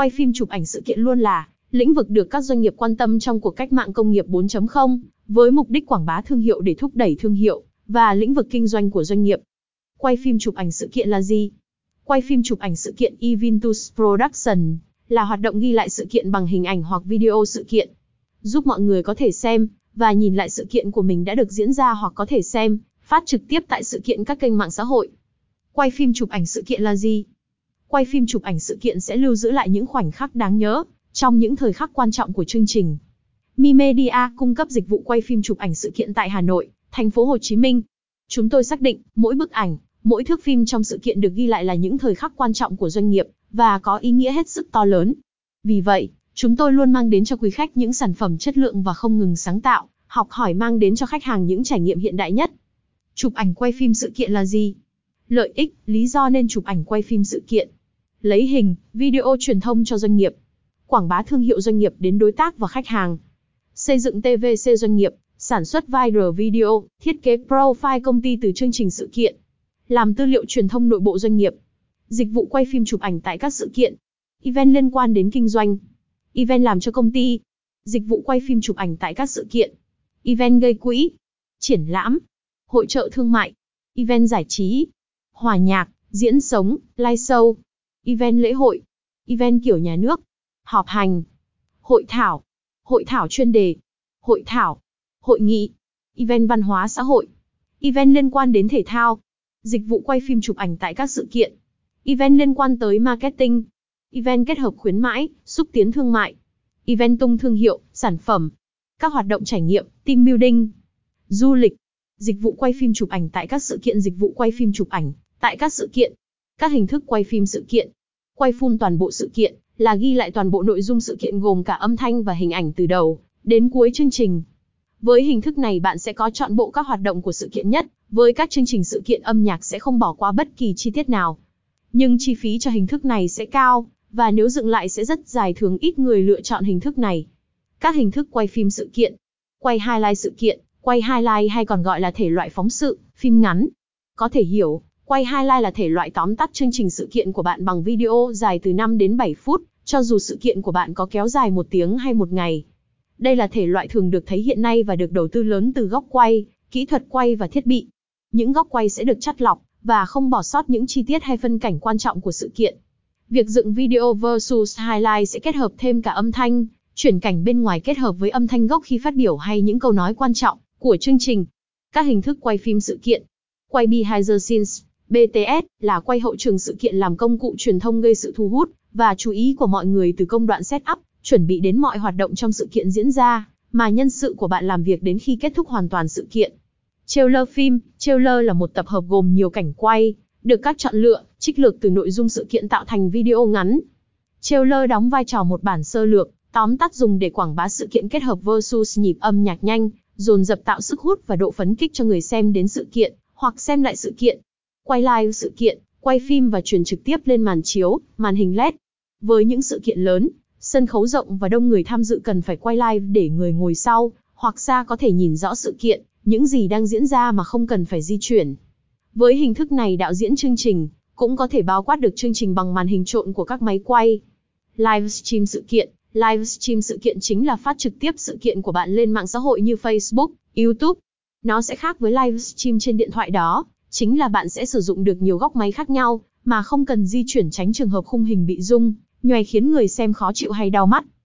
Quay phim chụp ảnh sự kiện luôn là lĩnh vực được các doanh nghiệp quan tâm trong cuộc cách mạng công nghiệp 4.0, với mục đích quảng bá thương hiệu để thúc đẩy thương hiệu và lĩnh vực kinh doanh của doanh nghiệp. Quay phim chụp ảnh sự kiện là gì? Quay phim chụp ảnh sự kiện Eventus Production là hoạt động ghi lại sự kiện bằng hình ảnh hoặc video sự kiện, giúp mọi người có thể xem và nhìn lại sự kiện của mình đã được diễn ra hoặc có thể xem, phát trực tiếp tại sự kiện các kênh mạng xã hội. Quay phim chụp ảnh sự kiện là gì? Quay phim chụp ảnh sự kiện sẽ lưu giữ lại những khoảnh khắc đáng nhớ trong những thời khắc quan trọng của chương trình. Mi Media cung cấp dịch vụ quay phim chụp ảnh sự kiện tại Hà Nội, thành phố Hồ Chí Minh. Chúng tôi xác định, mỗi bức ảnh, mỗi thước phim trong sự kiện được ghi lại là những thời khắc quan trọng của doanh nghiệp và có ý nghĩa hết sức to lớn. Vì vậy, chúng tôi luôn mang đến cho quý khách những sản phẩm chất lượng và không ngừng sáng tạo, học hỏi mang đến cho khách hàng những trải nghiệm hiện đại nhất. Chụp ảnh quay phim sự kiện là gì? Lợi ích, lý do nên chụp ảnh quay phim sự kiện. Lấy hình, video truyền thông cho doanh nghiệp. Quảng bá thương hiệu doanh nghiệp đến đối tác và khách hàng. Xây dựng TVC doanh nghiệp, sản xuất viral video, thiết kế profile công ty từ chương trình sự kiện. Làm tư liệu truyền thông nội bộ doanh nghiệp. Dịch vụ quay phim chụp ảnh tại các sự kiện. Event liên quan đến kinh doanh. Event làm cho công ty. Dịch vụ quay phim chụp ảnh tại các sự kiện. Event gây quỹ. Triển lãm. Hội trợ thương mại. Event giải trí. Hòa nhạc, diễn sống, live show. Event lễ hội. Event kiểu nhà nước. Họp hành. Hội thảo. Hội thảo chuyên đề. Hội thảo. Hội nghị. Event văn hóa xã hội. Event liên quan đến thể thao. Dịch vụ quay phim chụp ảnh tại các sự kiện. Event liên quan tới marketing. Event kết hợp khuyến mãi, xúc tiến thương mại. Event tung thương hiệu, sản phẩm. Các hoạt động trải nghiệm, team building. Du lịch. Dịch vụ quay phim chụp ảnh tại các sự kiện Dịch vụ quay phim chụp ảnh tại các sự kiện. Các hình thức quay phim sự kiện. Quay full toàn bộ sự kiện là ghi lại toàn bộ nội dung sự kiện gồm cả âm thanh và hình ảnh từ đầu đến cuối chương trình. Với hình thức này bạn sẽ có chọn bộ các hoạt động của sự kiện nhất, với các chương trình sự kiện âm nhạc sẽ không bỏ qua bất kỳ chi tiết nào. Nhưng chi phí cho hình thức này sẽ cao, và nếu dựng lại sẽ rất dài thường ít người lựa chọn hình thức này. Các hình thức quay phim sự kiện, quay highlight sự kiện, quay highlight hay còn gọi là thể loại phóng sự, phim ngắn. Có thể hiểu, quay highlight là thể loại tóm tắt chương trình sự kiện của bạn bằng video dài từ 5 đến 7 phút, cho dù sự kiện của bạn có kéo dài một tiếng hay một ngày. Đây là thể loại thường được thấy hiện nay và được đầu tư lớn từ góc quay, kỹ thuật quay và thiết bị. Những góc quay sẽ được chắt lọc và không bỏ sót những chi tiết hay phân cảnh quan trọng của sự kiện. Việc dựng video versus highlight sẽ kết hợp thêm cả âm thanh, chuyển cảnh bên ngoài kết hợp với âm thanh gốc khi phát biểu hay những câu nói quan trọng của chương trình. Các hình thức quay phim sự kiện. Quay behind the scenes, BTS, là quay hậu trường sự kiện làm công cụ truyền thông gây sự thu hút và chú ý của mọi người từ công đoạn setup, chuẩn bị đến mọi hoạt động trong sự kiện diễn ra, mà nhân sự của bạn làm việc đến khi kết thúc hoàn toàn sự kiện. Trailer phim, trailer là một tập hợp gồm nhiều cảnh quay, được các chọn lựa, trích lược từ nội dung sự kiện tạo thành video ngắn. Trailer đóng vai trò một bản sơ lược, tóm tắt dùng để quảng bá sự kiện kết hợp versus nhịp âm nhạc nhanh, dồn dập tạo sức hút và độ phấn kích cho người xem đến sự kiện, hoặc xem lại sự kiện. Quay live sự kiện, quay phim và truyền trực tiếp lên màn chiếu, màn hình LED. Với những sự kiện lớn, sân khấu rộng và đông người tham dự cần phải quay live để người ngồi sau, hoặc xa có thể nhìn rõ sự kiện, những gì đang diễn ra mà không cần phải di chuyển. Với hình thức này đạo diễn chương trình cũng có thể bao quát được chương trình bằng màn hình trộn của các máy quay. Livestream sự kiện Livestream sự kiện chính là phát trực tiếp sự kiện của bạn lên mạng xã hội như Facebook, YouTube. Nó sẽ khác với livestream trên điện thoại đó, chính là bạn sẽ sử dụng được nhiều góc máy khác nhau, mà không cần di chuyển tránh trường hợp khung hình bị rung, nhòe khiến người xem khó chịu hay đau mắt.